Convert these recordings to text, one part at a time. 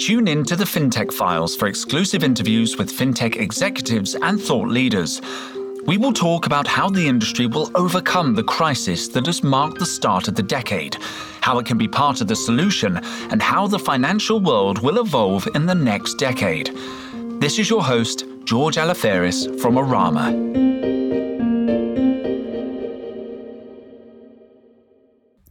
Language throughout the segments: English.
Tune in to the FinTech Files for exclusive interviews with FinTech executives and thought leaders. We will talk about how the industry will overcome the crisis that has marked the start of the decade, how it can be part of the solution, and how the financial world will evolve in the next decade. This is your host, George Alaferis from Arama.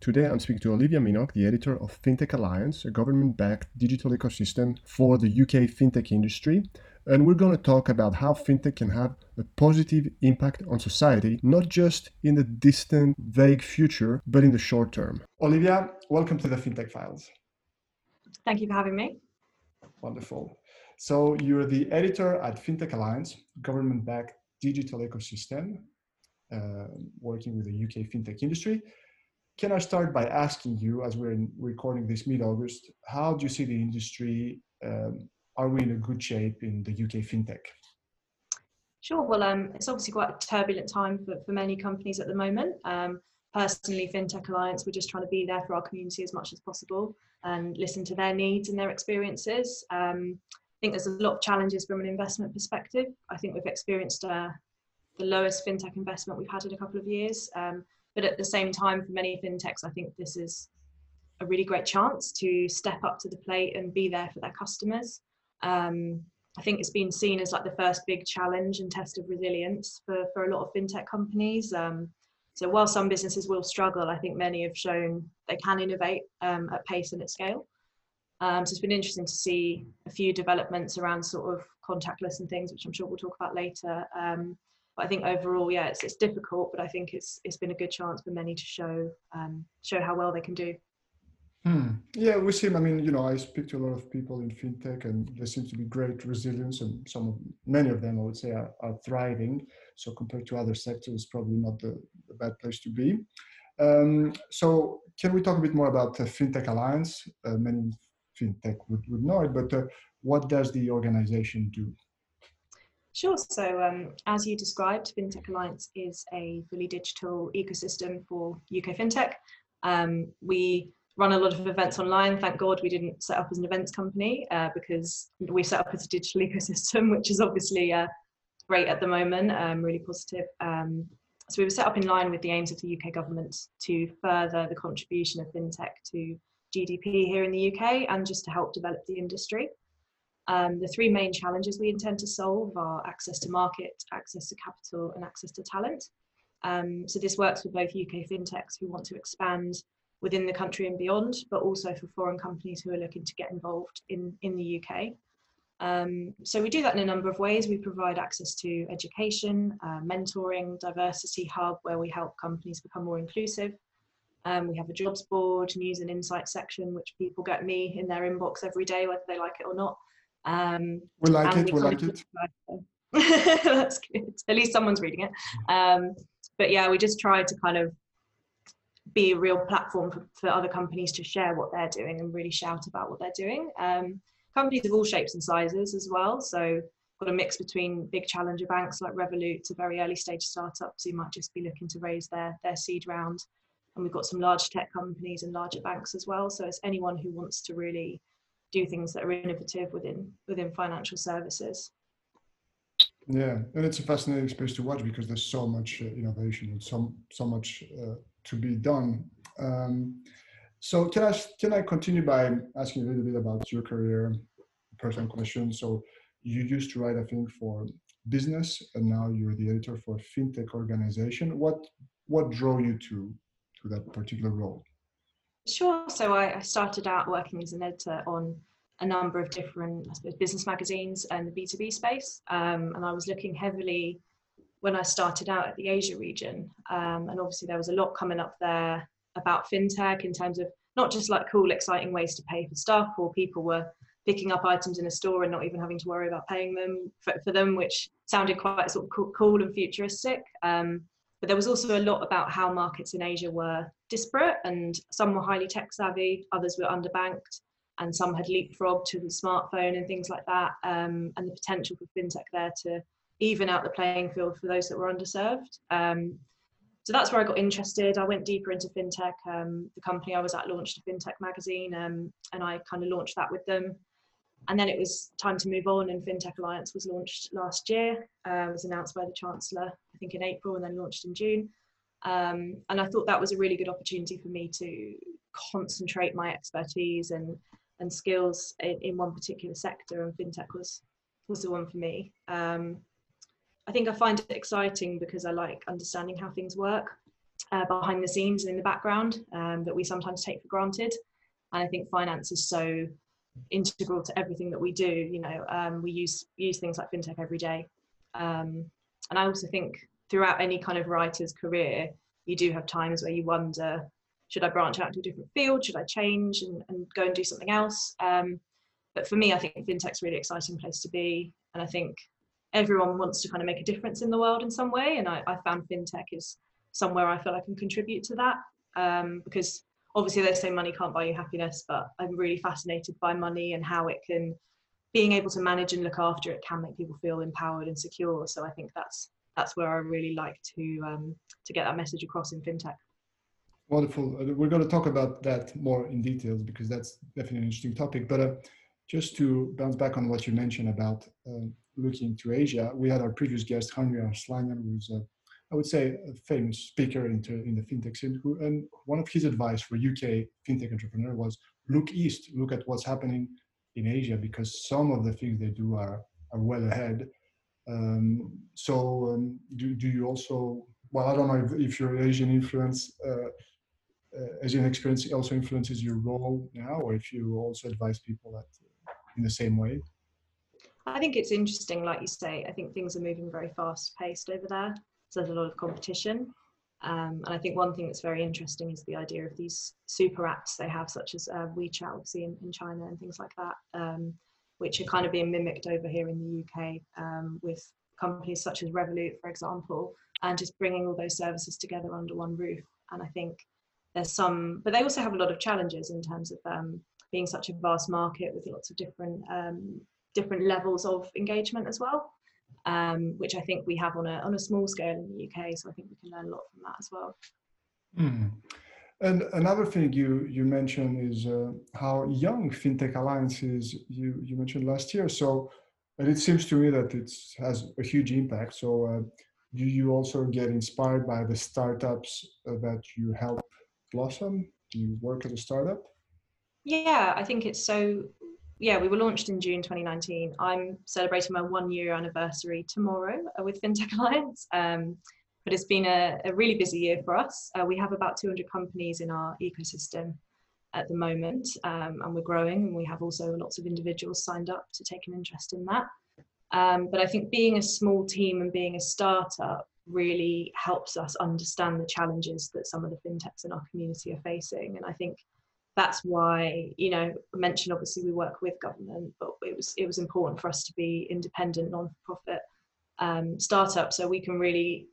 Today, I'm speaking to Olivia Minnock, the editor of FinTech Alliance, a government backed digital ecosystem for the UK fintech industry. And we're going to talk about how fintech can have a positive impact on society, not just in the distant, vague future, but in the short term. Olivia, welcome to the FinTech Files. Thank you for having me. Wonderful. So, you're the editor at FinTech Alliance, government backed digital ecosystem, uh, working with the UK fintech industry can I start by asking you, as we're recording this mid-August, how do you see the industry? Um, are we in a good shape in the UK fintech? Sure. Well, um, it's obviously quite a turbulent time for, for many companies at the moment. Um, personally, FinTech Alliance, we're just trying to be there for our community as much as possible and listen to their needs and their experiences. Um, I think there's a lot of challenges from an investment perspective. I think we've experienced uh, the lowest FinTech investment we've had in a couple of years. Um, but at the same time, for many fintechs, I think this is a really great chance to step up to the plate and be there for their customers. Um, I think it's been seen as like the first big challenge and test of resilience for, for a lot of fintech companies. Um, so while some businesses will struggle, I think many have shown they can innovate um, at pace and at scale. Um, so it's been interesting to see a few developments around sort of contactless and things, which I'm sure we'll talk about later. Um, but I think overall, yeah, it's, it's difficult, but I think it's it's been a good chance for many to show um, show how well they can do. Hmm. Yeah, we see. I mean, you know, I speak to a lot of people in fintech, and there seems to be great resilience, and some of many of them, I would say, are, are thriving. So compared to other sectors, probably not the, the bad place to be. Um, so can we talk a bit more about the FinTech Alliance? Uh, many fintech would, would know it, but uh, what does the organization do? Sure. So, um, as you described, FinTech Alliance is a fully digital ecosystem for UK FinTech. Um, we run a lot of events online. Thank God we didn't set up as an events company uh, because we set up as a digital ecosystem, which is obviously uh, great at the moment, um, really positive. Um, so we were set up in line with the aims of the UK government to further the contribution of FinTech to GDP here in the UK and just to help develop the industry. Um, the three main challenges we intend to solve are access to market, access to capital, and access to talent. Um, so this works for both UK fintechs who want to expand within the country and beyond, but also for foreign companies who are looking to get involved in, in the UK. Um, so we do that in a number of ways. We provide access to education, uh, mentoring, diversity hub, where we help companies become more inclusive. Um, we have a jobs board, news and insight section, which people get me in their inbox every day, whether they like it or not. Um, we like it. We like it. That's good. At least someone's reading it. Um, but yeah, we just try to kind of be a real platform for, for other companies to share what they're doing and really shout about what they're doing. Um, companies of all shapes and sizes as well. So got a mix between big challenger banks like Revolut to very early stage startups who might just be looking to raise their their seed round. And we've got some large tech companies and larger banks as well. So it's anyone who wants to really do things that are innovative within within financial services. Yeah, and it's a fascinating space to watch because there's so much uh, innovation and so so much uh, to be done. Um, so can I can I continue by asking a little bit about your career, personal question? So you used to write, I think, for business, and now you're the editor for a fintech organization. What what drove you to to that particular role? Sure. So I, I, started out working as an editor on a number of different, business magazines and the B2B space. Um, and I was looking heavily when I started out at the Asia region. Um, and obviously, there was a lot coming up there about fintech in terms of not just like cool, exciting ways to pay for stuff, or people were picking up items in a store and not even having to worry about paying them for, for them, which sounded quite sort of cool, cool and futuristic. Um, but there was also a lot about how markets in Asia were disparate and some were highly tech savvy, others were underbanked, and some had leapfrogged to the smartphone and things like that. Um, and the potential for fintech there to even out the playing field for those that were underserved. Um, so that's where I got interested. I went deeper into fintech. Um, the company I was at launched a fintech magazine, um, and I kind of launched that with them. And then it was time to move on, and FinTech Alliance was launched last year. Uh, was announced by the Chancellor, I think, in April, and then launched in June. Um, and I thought that was a really good opportunity for me to concentrate my expertise and and skills in, in one particular sector, and fintech was was the one for me. Um, I think I find it exciting because I like understanding how things work uh, behind the scenes and in the background um, that we sometimes take for granted. And I think finance is so integral to everything that we do. You know, um, we use use things like fintech every day, um, and I also think throughout any kind of writer's career, you do have times where you wonder, should I branch out to a different field? Should I change and, and go and do something else? Um, but for me, I think fintech's a really exciting place to be, and I think everyone wants to kind of make a difference in the world in some way, and I, I found fintech is somewhere I feel I can contribute to that um, because obviously they say money can't buy you happiness, but I'm really fascinated by money and how it can being able to manage and look after it can make people feel empowered and secure. So I think that's that's where I really like to um, to get that message across in fintech. Wonderful. Uh, we're going to talk about that more in details because that's definitely an interesting topic. But uh, just to bounce back on what you mentioned about uh, looking to Asia, we had our previous guest, Henri Arslanian, who's a I would say, a famous speaker in, in the fintech scene. Who, and one of his advice for UK fintech entrepreneur was look east, look at what's happening in Asia, because some of the things they do are, are well ahead. Um, so um, do, do you also, well, I don't know if, if your Asian influence, uh, uh, Asian experience also influences your role now, or if you also advise people that uh, in the same way? I think it's interesting, like you say, I think things are moving very fast paced over there. So there's a lot of competition. Um, and I think one thing that's very interesting is the idea of these super apps they have, such as uh, WeChat, obviously in, in China and things like that, um, which are kind of being mimicked over here in the UK um, with companies such as Revolut, for example, and just bringing all those services together under one roof. And I think there's some, but they also have a lot of challenges in terms of um, being such a vast market with lots of different um, different levels of engagement as well um, which I think we have on a on a small scale in the UK. So I think we can learn a lot from that as well. Mm. And another thing you you mentioned is uh, how young FinTech alliances. You you mentioned last year. So, and it seems to me that it has a huge impact. So, uh, do you also get inspired by the startups uh, that you help blossom? Do you work at a startup? Yeah, I think it's so yeah, we were launched in June 2019. I'm celebrating my one year anniversary tomorrow uh, with FinTech Alliance. Um, but it's been a, a, really busy year for us. Uh, we have about 200 companies in our ecosystem at the moment, um, and we're growing. And we have also lots of individuals signed up to take an interest in that. Um, but I think being a small team and being a startup really helps us understand the challenges that some of the fintechs in our community are facing. And I think that's why you know I mentioned obviously we work with government but it was it was important for us to be independent non-profit um, startup so we can really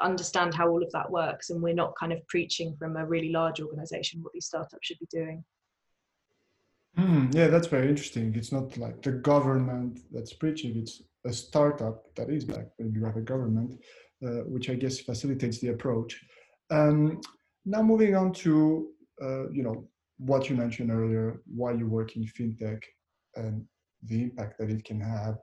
understand how all of that works and we're not kind of preaching from a really large organization what these startups should be doing. Mm, yeah that's very interesting. It's not like the government that's preaching it's a startup that is backed by the government uh, which i guess facilitates the approach. Um, now moving on to uh, you know what you mentioned earlier, why you work in fintech and the impact that it can have.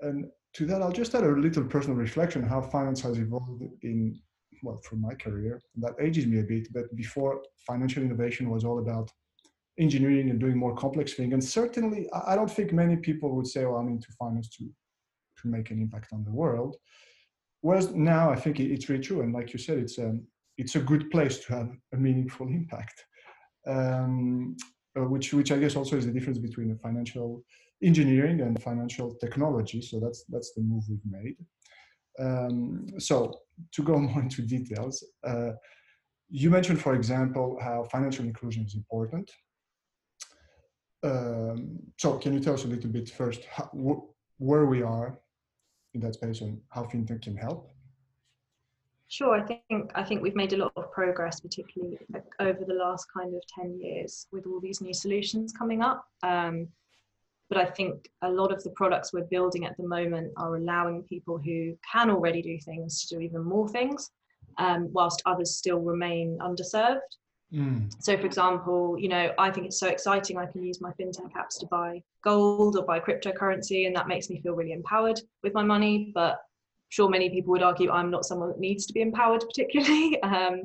And to that, I'll just add a little personal reflection how finance has evolved in, well, from my career. That ages me a bit, but before financial innovation was all about engineering and doing more complex things. And certainly, I don't think many people would say, well, I'm into finance to, to make an impact on the world. Whereas now, I think it's really true. And like you said, it's, um, it's a good place to have a meaningful impact um, uh, which which I guess also is the difference between financial engineering and financial technology. So that's that's the move we've made. Um, so to go more into details, uh, you mentioned, for example, how financial inclusion is important. Um, so can you tell us a little bit first how, wh where we are in that space and how fintech can help? Sure, I think I think we've made a lot of progress, particularly over the last kind of ten years, with all these new solutions coming up. Um, but I think a lot of the products we're building at the moment are allowing people who can already do things to do even more things, um, whilst others still remain underserved. Mm. So, for example, you know, I think it's so exciting. I can use my fintech apps to buy gold or buy cryptocurrency, and that makes me feel really empowered with my money. But sure, many people would argue I'm not someone that needs to be empowered particularly. Um,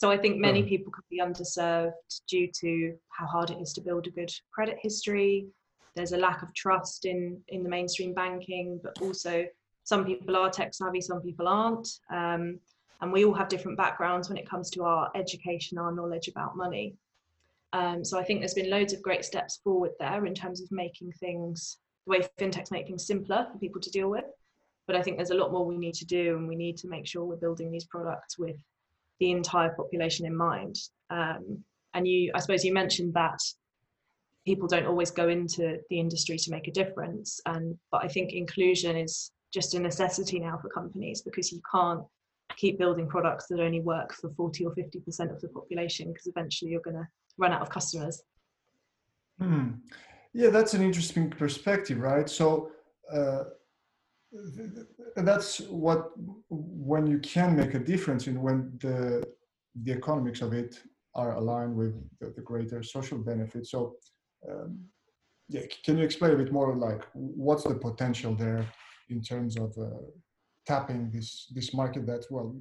so I think many people could be underserved due to how hard it is to build a good credit history. There's a lack of trust in in the mainstream banking, but also some people are tech savvy, some people aren't. Um, and we all have different backgrounds when it comes to our education, our knowledge about money. Um, so I think there's been loads of great steps forward there in terms of making things the way fintechs make things simpler for people to deal with. But I think there's a lot more we need to do, and we need to make sure we're building these products with the entire population in mind. Um, and you, I suppose, you mentioned that people don't always go into the industry to make a difference, and but I think inclusion is just a necessity now for companies because you can't keep building products that only work for 40 or 50% of the population because eventually you're going to run out of customers. Hmm. Yeah, that's an interesting perspective, right? So uh, that's what when you can make a difference in when the the economics of it are aligned with the, the greater social benefits. So um, yeah, can you explain a bit more like what's the potential there in terms of uh, tapping this this market that's well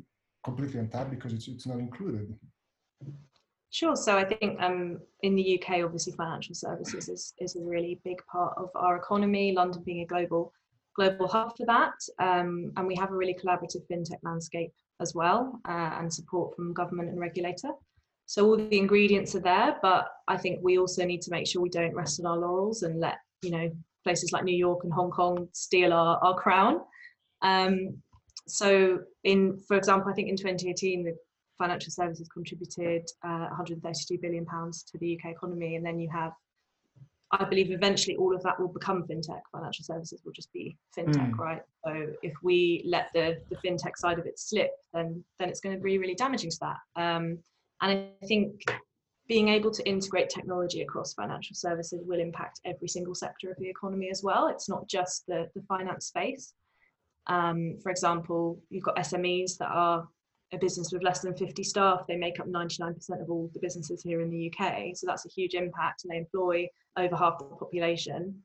completely untapped because it's it's not included. Sure. So I think um, in the UK, obviously, financial services is, is a really big part of our economy. London being a global global hub for that, um, and we have a really collaborative fintech landscape as well, uh, and support from government and regulator. So all the ingredients are there, but I think we also need to make sure we don't rest on our laurels and let you know places like New York and Hong Kong steal our, our crown. Um, so in, for example, I think in 2018, the financial services contributed uh, 132 billion pounds to the UK economy. And then you have, I believe eventually all of that will become fintech. Financial services will just be fintech, mm. right? So if we let the, the fintech side of it slip, then, then it's going to be really damaging to that. Um, and I think being able to integrate technology across financial services will impact every single sector of the economy as well. It's not just the, the finance space. Um, for example, you've got SMEs that are a business with less than 50 staff. They make up 99% of all the businesses here in the UK. So that's a huge impact and they employ over half the population.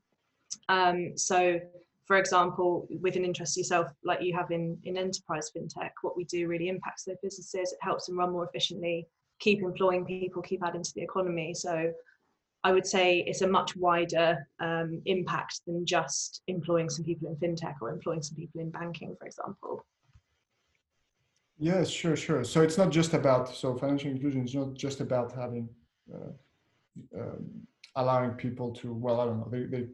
Um, so for example, with an interest yourself, like you have in, in enterprise fintech, what we do really impacts their businesses. It helps them run more efficiently, keep employing people, keep adding to the economy. So I would say it's a much wider um, impact than just employing some people in fintech or employing some people in banking, for example. Yes, sure, sure. So it's not just about so financial inclusion is not just about having uh, um, allowing people to well, I don't know, they, they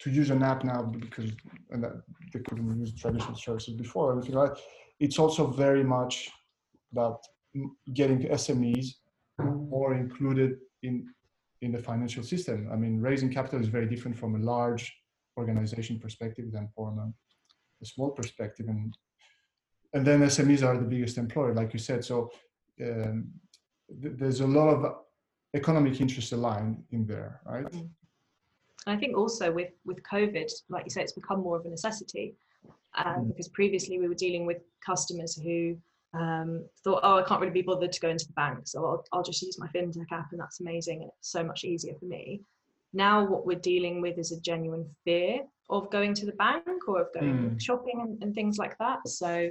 to use an app now because and that they couldn't use traditional services before everything like. It's also very much about getting SMEs more included in in the financial system. I mean, raising capital is very different from a large organization perspective than from a, a small perspective. And and then SMEs are the biggest employer, like you said. So um, th- there's a lot of economic interest aligned in there, right? Mm. I think also with with COVID, like you say, it's become more of a necessity um, mm. because previously we were dealing with customers who um, thought, oh, I can't really be bothered to go into the bank, so I'll, I'll just use my fintech app, and that's amazing, and it's so much easier for me. Now, what we're dealing with is a genuine fear of going to the bank or of going mm. shopping and, and things like that. So,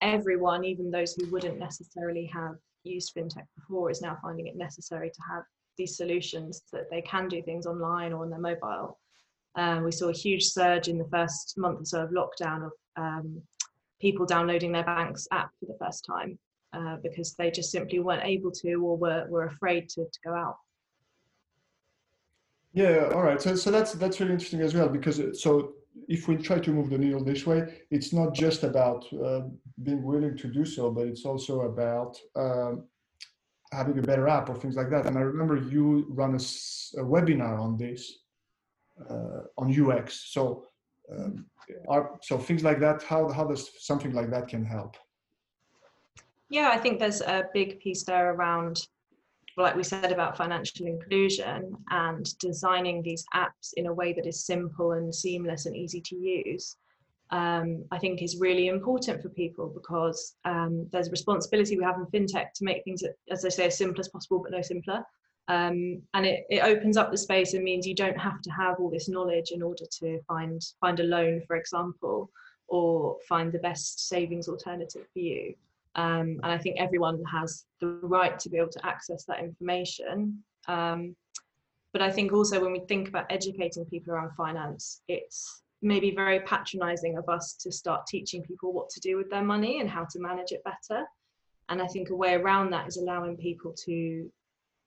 everyone, even those who wouldn't necessarily have used fintech before, is now finding it necessary to have these solutions that they can do things online or on their mobile. Uh, we saw a huge surge in the first month or so of lockdown of um, people downloading their bank's app for the first time uh, because they just simply weren't able to or were, were afraid to, to go out. Yeah, all right. So, so that's that's really interesting as well because uh, so if we try to move the needle this way, it's not just about uh, being willing to do so, but it's also about um, having a better app or things like that. And I remember you run a, a webinar on this uh, on UX. So um, are so things like that how how does something like that can help yeah i think there's a big piece there around like we said about financial inclusion and designing these apps in a way that is simple and seamless and easy to use um, I think is really important for people because um, there's a responsibility we have in fintech to make things, as I say, as simple as possible, but no simpler. Um, and it, it opens up the space and means you don't have to have all this knowledge in order to find find a loan, for example, or find the best savings alternative for you. Um, and I think everyone has the right to be able to access that information. Um, but I think also when we think about educating people around finance, it's maybe very patronizing of us to start teaching people what to do with their money and how to manage it better. And I think a way around that is allowing people to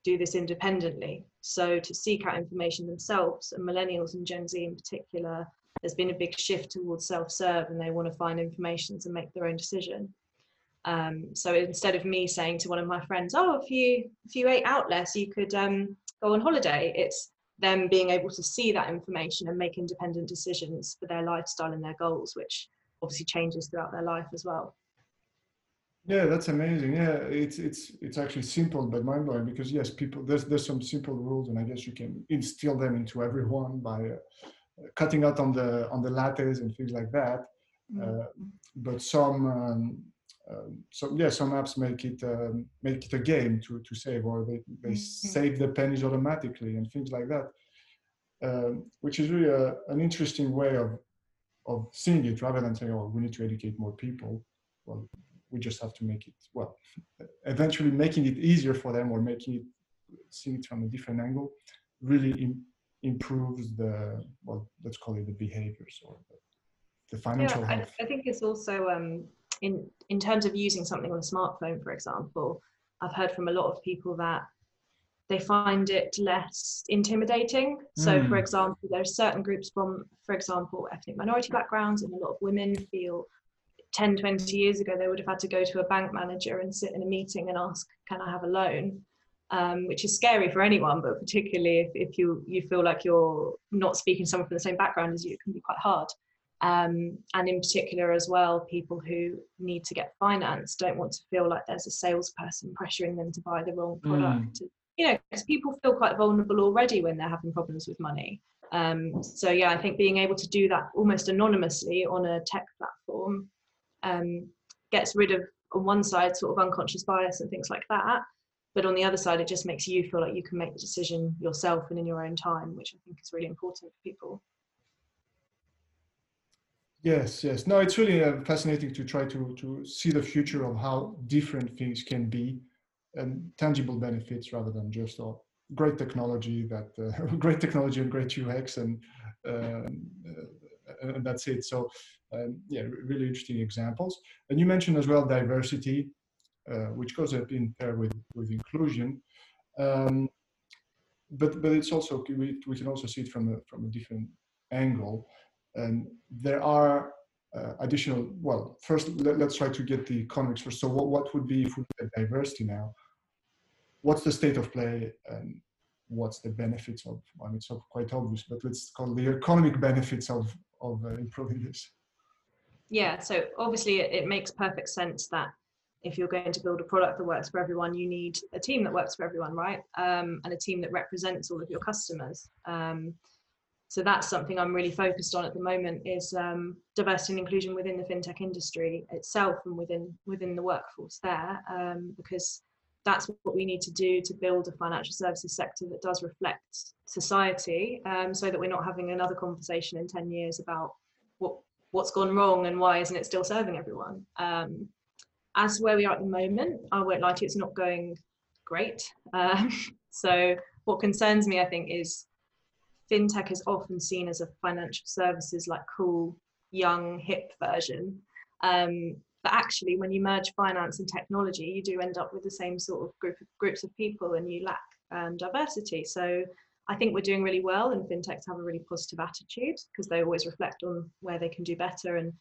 do this independently. So to seek out information themselves, and millennials and Gen Z in particular, there's been a big shift towards self-serve and they want to find information to make their own decision. Um, so instead of me saying to one of my friends, "Oh, if you if you ate out less, you could um, go on holiday," it's them being able to see that information and make independent decisions for their lifestyle and their goals, which obviously changes throughout their life as well. Yeah, that's amazing. Yeah, it's it's it's actually simple but mind blowing because yes, people there's there's some simple rules and I guess you can instill them into everyone by uh, cutting out on the on the lattes and things like that. Mm-hmm. Uh, but some um, um, so yeah, some apps make it um, make it a game to to save, or they they mm-hmm. save the pennies automatically and things like that, um, which is really a, an interesting way of of seeing it rather than saying, oh, we need to educate more people. Well, we just have to make it well, eventually making it easier for them or making it seeing it from a different angle really Im- improves the well, let's call it the behaviors or the, the financial yeah, health. I, I think it's also um, in in terms of using something on a smartphone, for example, I've heard from a lot of people that they find it less intimidating. So, mm. for hmm. example, there are certain groups from, for example, ethnic minority backgrounds, and a lot of women feel 10, 20 years ago they would have had to go to a bank manager and sit in a meeting and ask, "Can I have a loan?" Um, which is scary for anyone, but particularly if, if you you feel like you're not speaking to someone from the same background as you, it can be quite hard. Um, and in particular as well people who need to get finance don't want to feel like there's a salesperson pressuring them to buy the wrong mm. product mm. you know because people feel quite vulnerable already when they're having problems with money um, so yeah i think being able to do that almost anonymously on a tech platform um, gets rid of on one side sort of unconscious bias and things like that but on the other side it just makes you feel like you can make the decision yourself and in your own time which i think is really important for people Yes, yes. No, it's really uh, fascinating to try to to see the future of how different things can be and tangible benefits rather than just a great technology that uh, great technology and great UX and um, uh, and that's it. So um, yeah, really interesting examples. And you mentioned as well diversity, uh, which goes up in pair with with inclusion. Um, but but it's also we, we can also see it from a from a different angle. And there are uh, additional, well, first let, us try to get the economics first. So what, what would be if we look at diversity now? What's the state of play and what's the benefits of, I mean, it's quite obvious, but let's call the economic benefits of, of uh, improving this. Yeah, so obviously it, it makes perfect sense that if you're going to build a product that works for everyone, you need a team that works for everyone, right? Um, and a team that represents all of your customers. Um, so that's something I'm really focused on at the moment is um, diversity and inclusion within the fintech industry itself and within within the workforce there, um, because that's what we need to do to build a financial services sector that does reflect society, um, so that we're not having another conversation in ten years about what what's gone wrong and why isn't it still serving everyone. Um, as where we are at the moment, I won't lie to you, it's not going great. Um, so what concerns me, I think, is fintech is often seen as a financial services like cool young hip version. Um, but actually when you merge finance and technology you do end up with the same sort of group of groups of people and you lack um, diversity. So i think we're doing really well and fintechs have a really positive attitude because they always reflect on where they can do better and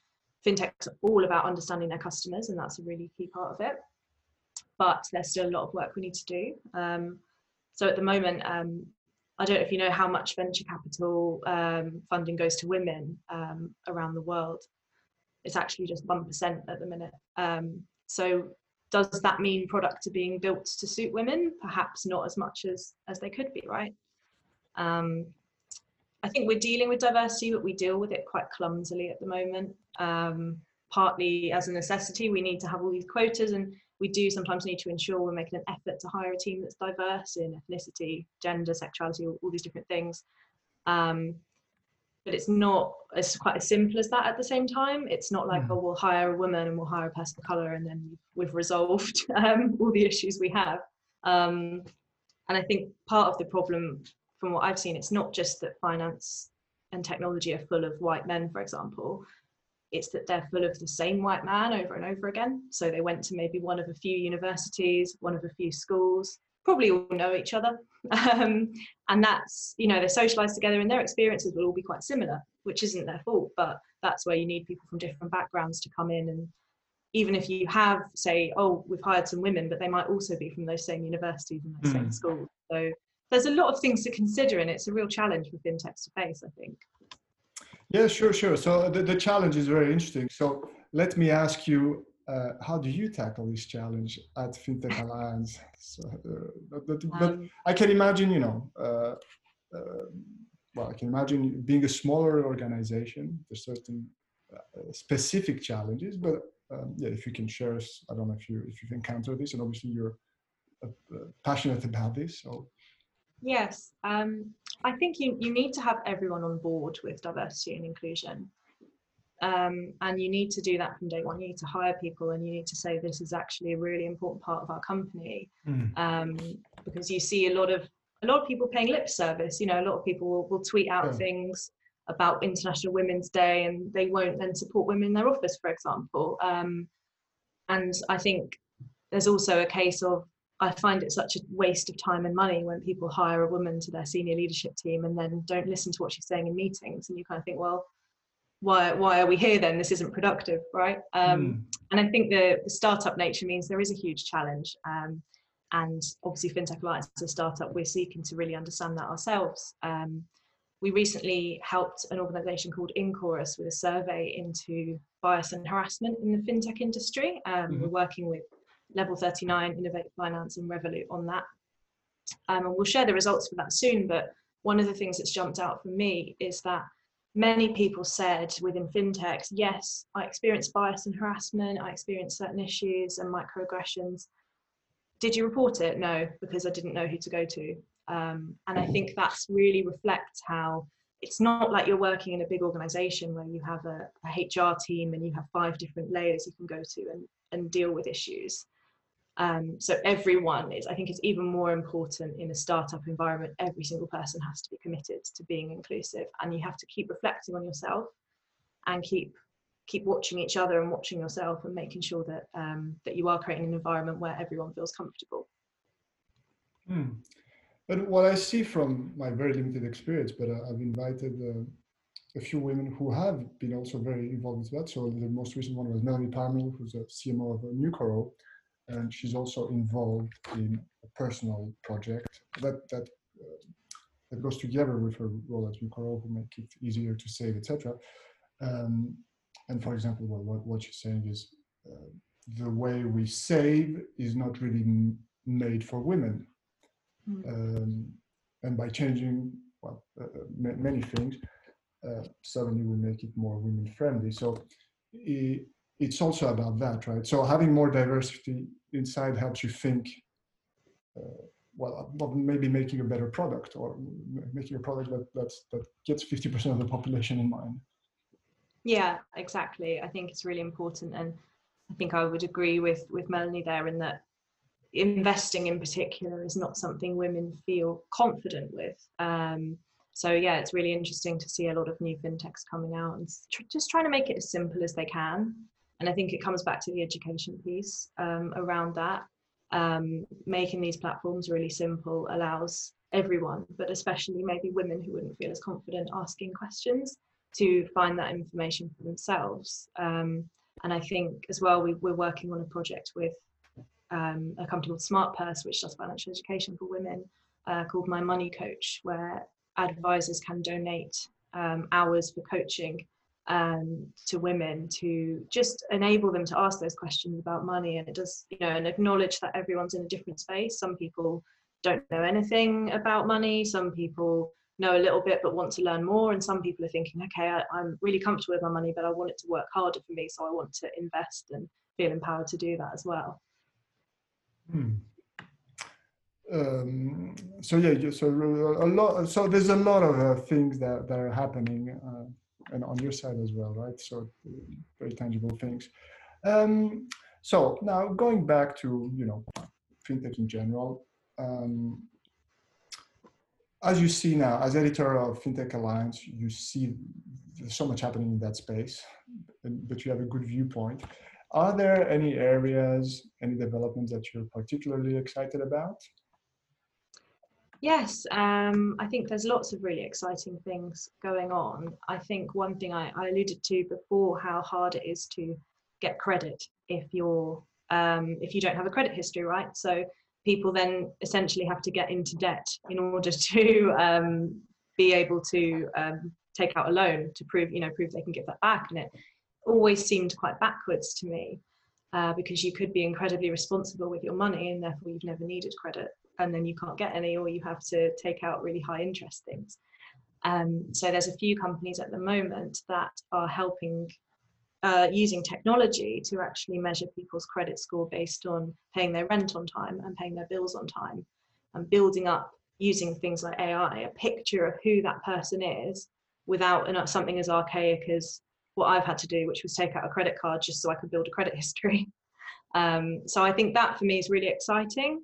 fintechs are all about understanding their customers and that's a really key part of it. But there's still a lot of work we need to do. Um, so at the moment um, I don't know if you know how much venture capital um, funding goes to women um, around the world. It's actually just 1% at the minute. Um, so does that mean products are being built to suit women? Perhaps not as much as, as they could be, right? Um, I think we're dealing with diversity, but we deal with it quite clumsily at the moment. Um, partly as a necessity, we need to have all these quotas, and we do sometimes need to ensure we're making an effort to hire a team that's diverse in ethnicity, gender, sexuality, all, all these different things. Um, but it's not it's quite as simple as that at the same time it's not like mm. oh we'll hire a woman and we'll hire a person of color and then we've resolved um, all the issues we have um, and i think part of the problem from what i've seen it's not just that finance and technology are full of white men for example it's that they're full of the same white man over and over again so they went to maybe one of a few universities one of a few schools probably all know each other um, and that's you know they're socialized together and their experiences will all be quite similar which isn't their fault but that's where you need people from different backgrounds to come in and even if you have say oh we've hired some women but they might also be from those same universities and those mm. same hmm. schools so there's a lot of things to consider and it's a real challenge for fintechs to face i think yeah sure sure so the, the challenge is very interesting so let me ask you uh, how do you tackle this challenge at FinTech Alliance? So, uh, but, but, um, I can imagine, you know, uh, uh, well, I can imagine being a smaller organization, there's certain uh, specific challenges, but um, yeah, if you can share us, I don't know if you if you've encountered this, and obviously you're uh, passionate about this. So yes, um, I think you you need to have everyone on board with diversity and inclusion. Um, and you need to do that from day one. You need to hire people and you need to say this is actually a really important part of our company. Mm. Um, because you see a lot of a lot of people paying lip service. You know, a lot of people will, will tweet out yeah. things about International Women's Day and they won't then support women in their office, for example. Um, and I think there's also a case of I find it such a waste of time and money when people hire a woman to their senior leadership team and then don't listen to what she's saying in meetings. And you kind of think, well, why why are we here then this isn't productive right um, mm. and i think the, the startup nature means there is a huge challenge um, and obviously fintech alliance as a startup we're seeking to really understand that ourselves um, we recently helped an organization called inchorus with a survey into bias and harassment in the fintech industry mm. we're working with level 39 innovate finance and revolut on that um, and we'll share the results for that soon but one of the things that's jumped out for me is that many people said within fintechs, yes, I experienced bias and harassment, I experienced certain issues and microaggressions. Did you report it? No, because I didn't know who to go to. Um, and I think that's really reflects how it's not like you're working in a big organization where you have a, a HR team and you have five different layers you can go to and, and deal with issues. Um, so everyone is, I think it's even more important in a startup environment. Every single person has to be committed to being inclusive and you have to keep reflecting on yourself and keep keep watching each other and watching yourself and making sure that um, that you are creating an environment where everyone feels comfortable. Hmm. But what I see from my very limited experience, but uh, I've invited uh, a few women who have been also very involved with that. So the most recent one was Melanie Parmel, who's a CMO of Nucoro, and she's also involved in a personal project that that uh, that goes together with her role at Nucoro, who make it easier to save, etc. Um, and for example, well, what, what she's saying is uh, the way we save is not really m- made for women. Mm. Um, and by changing well, uh, uh m- many things, uh, suddenly we make it more women friendly. So it, it's also about that, right? So having more diversity inside helps you think uh, well maybe making a better product or making a product that that's, that gets 50% of the population in mind. Yeah exactly. I think it's really important and i think i would agree with with melanie there in that investing in particular is not something women feel confident with. Um, so yeah it's really interesting to see a lot of new fintechs coming out and tr- just trying to make it as simple as they can and I think it comes back to the education piece um, around that. Um, making these platforms really simple allows everyone, but especially maybe women who wouldn't feel as confident asking questions, to find that information for themselves. Um, and I think as well, we, are working on a project with um, a company called Smart Purse, which does financial education for women, uh, called My Money Coach, where advisors can donate um, hours for coaching um, to women to just enable them to ask those questions about money. And it does you know and acknowledge that everyone's in a different space. Some people don't know anything about money. Some people know a little bit but want to learn more. And some people are thinking okay I, i'm really comfortable with my money but i want it to work harder for me so i want to invest and feel empowered to do that as well. Hmm. um, so yeah so a lot so there's a lot of uh, things that, that are happening uh, and on your side as well right so very tangible things um, so now going back to you know fintech in general um, as you see now, as editor of FinTech Alliance, you see there's so much happening in that space, but you have a good viewpoint. Are there any areas, any developments that you're particularly excited about? Yes, um, I think there's lots of really exciting things going on. I think one thing I, I alluded to before, how hard it is to get credit if you're um, if you don't have a credit history, right? So people then essentially have to get into debt in order to um, be able to um, take out a loan to prove you know prove they can get that back and it always seemed quite backwards to me uh, because you could be incredibly responsible with your money and therefore you've never needed credit and then you can't get any or you have to take out really high interest things um, so there's a few companies at the moment that are helping uh, using technology to actually measure people's credit score based on paying their rent on time and paying their bills on time and building up using things like AI a picture of who that person is without something as archaic as what I've had to do, which was take out a credit card just so I could build a credit history. Um, so I think that for me is really exciting.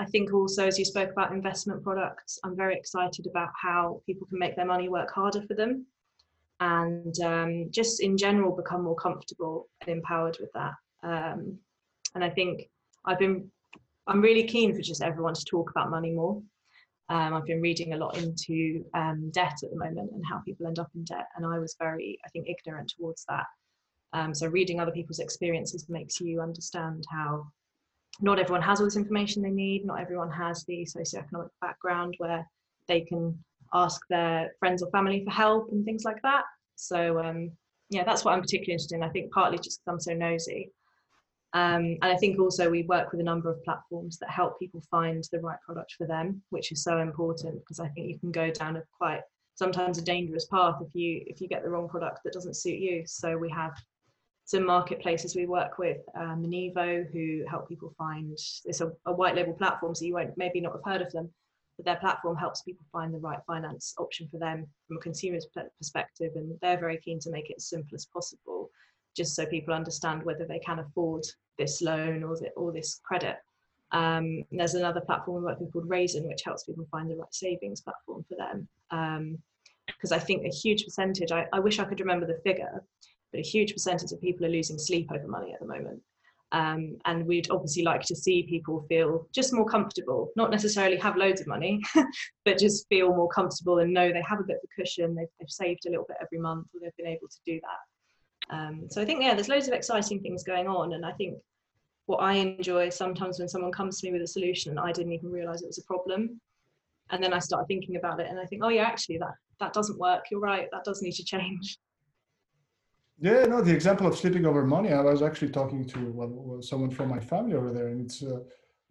I think also, as you spoke about investment products, I'm very excited about how people can make their money work harder for them and um, just in general become more comfortable and empowered with that. Um, and I think I've been, I'm really keen for just everyone to talk about money more. Um, I've been reading a lot into um, debt at the moment and how people end up in debt, and I was very, I think, ignorant towards that. Um, so reading other people's experiences makes you understand how not everyone has all this information they need. Not everyone has the socioeconomic background where they can ask their friends or family for help and things like that. So um, yeah, that's what I'm particularly interested in. I think partly just because I'm so nosy. Um, and I think also we work with a number of platforms that help people find the right product for them, which is so important because I think you can go down a quite sometimes a dangerous path if you if you get the wrong product that doesn't suit you. So we have some marketplaces we work with, um, who help people find it's a, a white label platform, so you won't maybe not have heard of them, but their platform helps people find the right finance option for them from a consumer's perspective and they're very keen to make it as simple as possible just so people understand whether they can afford this loan or, the, or this credit um, there's another platform we work with called Raisin, which helps people find the right savings platform for them. Because um, I think a huge percentage, I, I, wish I could remember the figure, but a huge percentage of people are losing sleep over money at the moment. Um, and we'd obviously like to see people feel just more comfortable, not necessarily have loads of money, but just feel more comfortable and know they have a bit of a cushion, they've, they've saved a little bit every month, or they've been able to do that. Um, so I think, yeah, there's loads of exciting things going on. And I think what I enjoy sometimes when someone comes to me with a solution, and I didn't even realize it was a problem. And then I start thinking about it and I think, oh, yeah, actually, that, that doesn't work. You're right. That does need to change. Yeah, no, the example of sleeping over money, I was actually talking to someone from my family over there, and it's uh,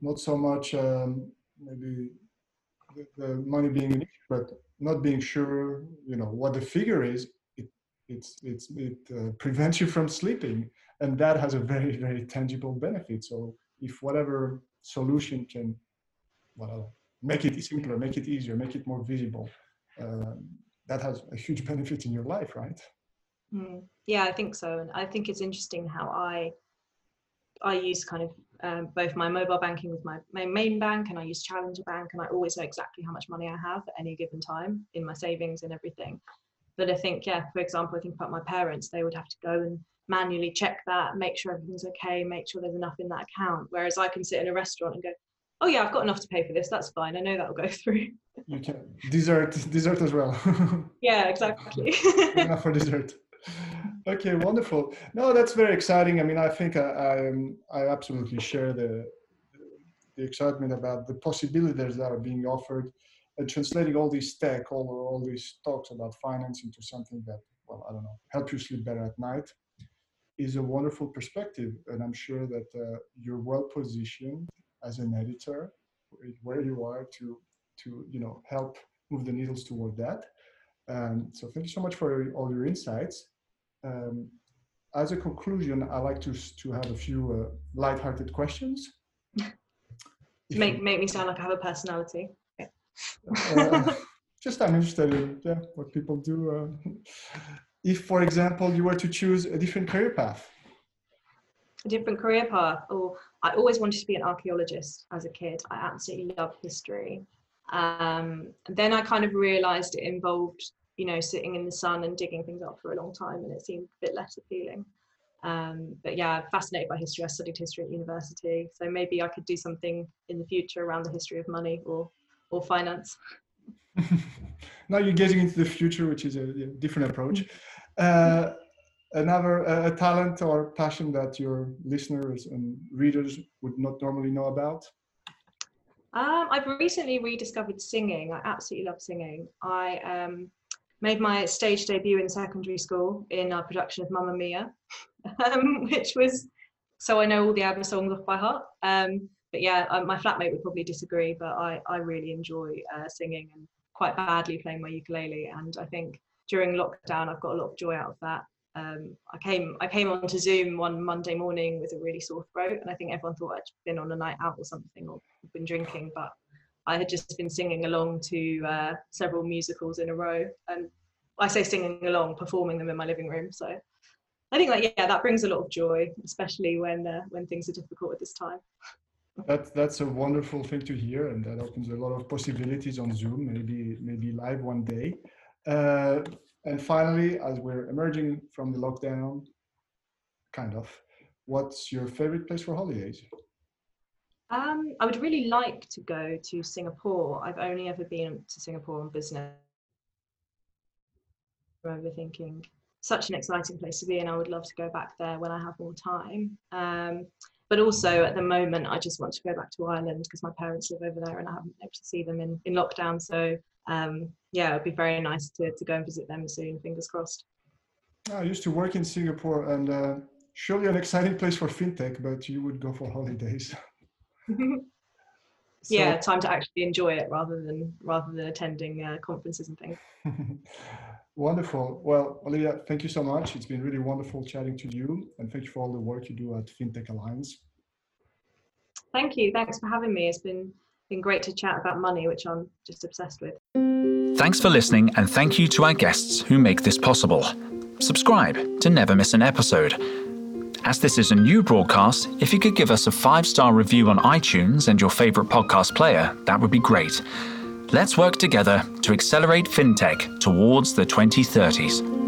not so much um, maybe the, the, money being an issue, but not being sure, you know, what the figure is. It it's it's it uh, prevents you from sleeping, and that has a very very tangible benefit. So if whatever solution can, well, make it simpler, make it easier, make it more visible, um, that has a huge benefit in your life, right? Mm, yeah, I think so, and I think it's interesting how I I use kind of um, both my mobile banking with my, my main bank, and I use Challenger Bank, and I always know exactly how much money I have at any given time in my savings and everything. But I think, yeah, for example, I think about my parents, they would have to go and manually check that, make sure everything's okay, make sure there's enough in that account. Whereas I can sit in a restaurant and go, oh yeah, I've got enough to pay for this. That's fine. I know that'll go through. You can dessert, dessert as well. yeah, exactly. enough for dessert okay, wonderful. No, that's very exciting. I mean, I think I, I, I absolutely share the, the excitement about the possibilities that are being offered and translating all these tech, all, all these talks about finance into something that, well, I don't know, help you sleep better at night is a wonderful perspective. And I'm sure that uh, you're well positioned as an editor where you are to, to, you know, help move the needles toward that. Um, so thank you so much for all your insights. Um, as a conclusion, I like to to have a few uh, light-hearted questions. make make me sound like I have a personality. Uh, just I'm interested in yeah, what people do. Uh, if, for example, you were to choose a different career path. A different career path. Or oh, I always wanted to be an archaeologist as a kid. I absolutely love history. Um, then I kind of realised it involved you know, sitting in the sun and digging things up for a long time, and it seemed a bit less appealing. Um, but yeah, fascinated by history. I studied history at university, so maybe I could do something in the future around the history of money or or finance. now you're getting into the future, which is a, a different approach. Uh, another uh, a talent or passion that your listeners and readers would not normally know about. Um, I've recently rediscovered singing. I absolutely love singing. I um, made my stage debut in secondary school in our production of Mamma Mia, um, which was so I know all the ABBA songs off by heart. Um, but yeah, um, my flatmate would probably disagree, but I, I really enjoy uh, singing and quite badly playing my ukulele. And I think during lockdown, I've got a lot of joy out of that. Um, I came I came onto Zoom one Monday morning with a really sore throat, and I think everyone thought I'd been on a night out or something or been drinking, but I had just been singing along to uh, several musicals in a row, and I say singing along, performing them in my living room. So I think that yeah, that brings a lot of joy, especially when uh, when things are difficult at this time. That's that's a wonderful thing to hear, and that opens a lot of possibilities on Zoom. Maybe maybe live one day. Uh, and finally, as we're emerging from the lockdown, kind of, what's your favorite place for holidays? Um, I would really like to go to Singapore. I've only ever been to Singapore on business. I remember thinking, such an exciting place to be, and I would love to go back there when I have more time. Um, but also at the moment, I just want to go back to Ireland because my parents live over there and I haven't been able to see them in, in lockdown. So um, yeah, it'd be very nice to, to go and visit them soon, fingers crossed. I used to work in Singapore and uh, surely an exciting place for fintech, but you would go for holidays. so, yeah, time to actually enjoy it rather than rather than attending uh, conferences and things. Wonderful. Well, Olivia, thank you so much. It's been really wonderful chatting to you, and thank you for all the work you do at FinTech Alliance. Thank you. Thanks for having me. It's been been great to chat about money, which I'm just obsessed with. Thanks for listening, and thank you to our guests who make this possible. Subscribe to never miss an episode. As this is a new broadcast, if you could give us a five star review on iTunes and your favorite podcast player, that would be great. Let's work together to accelerate fintech towards the 2030s.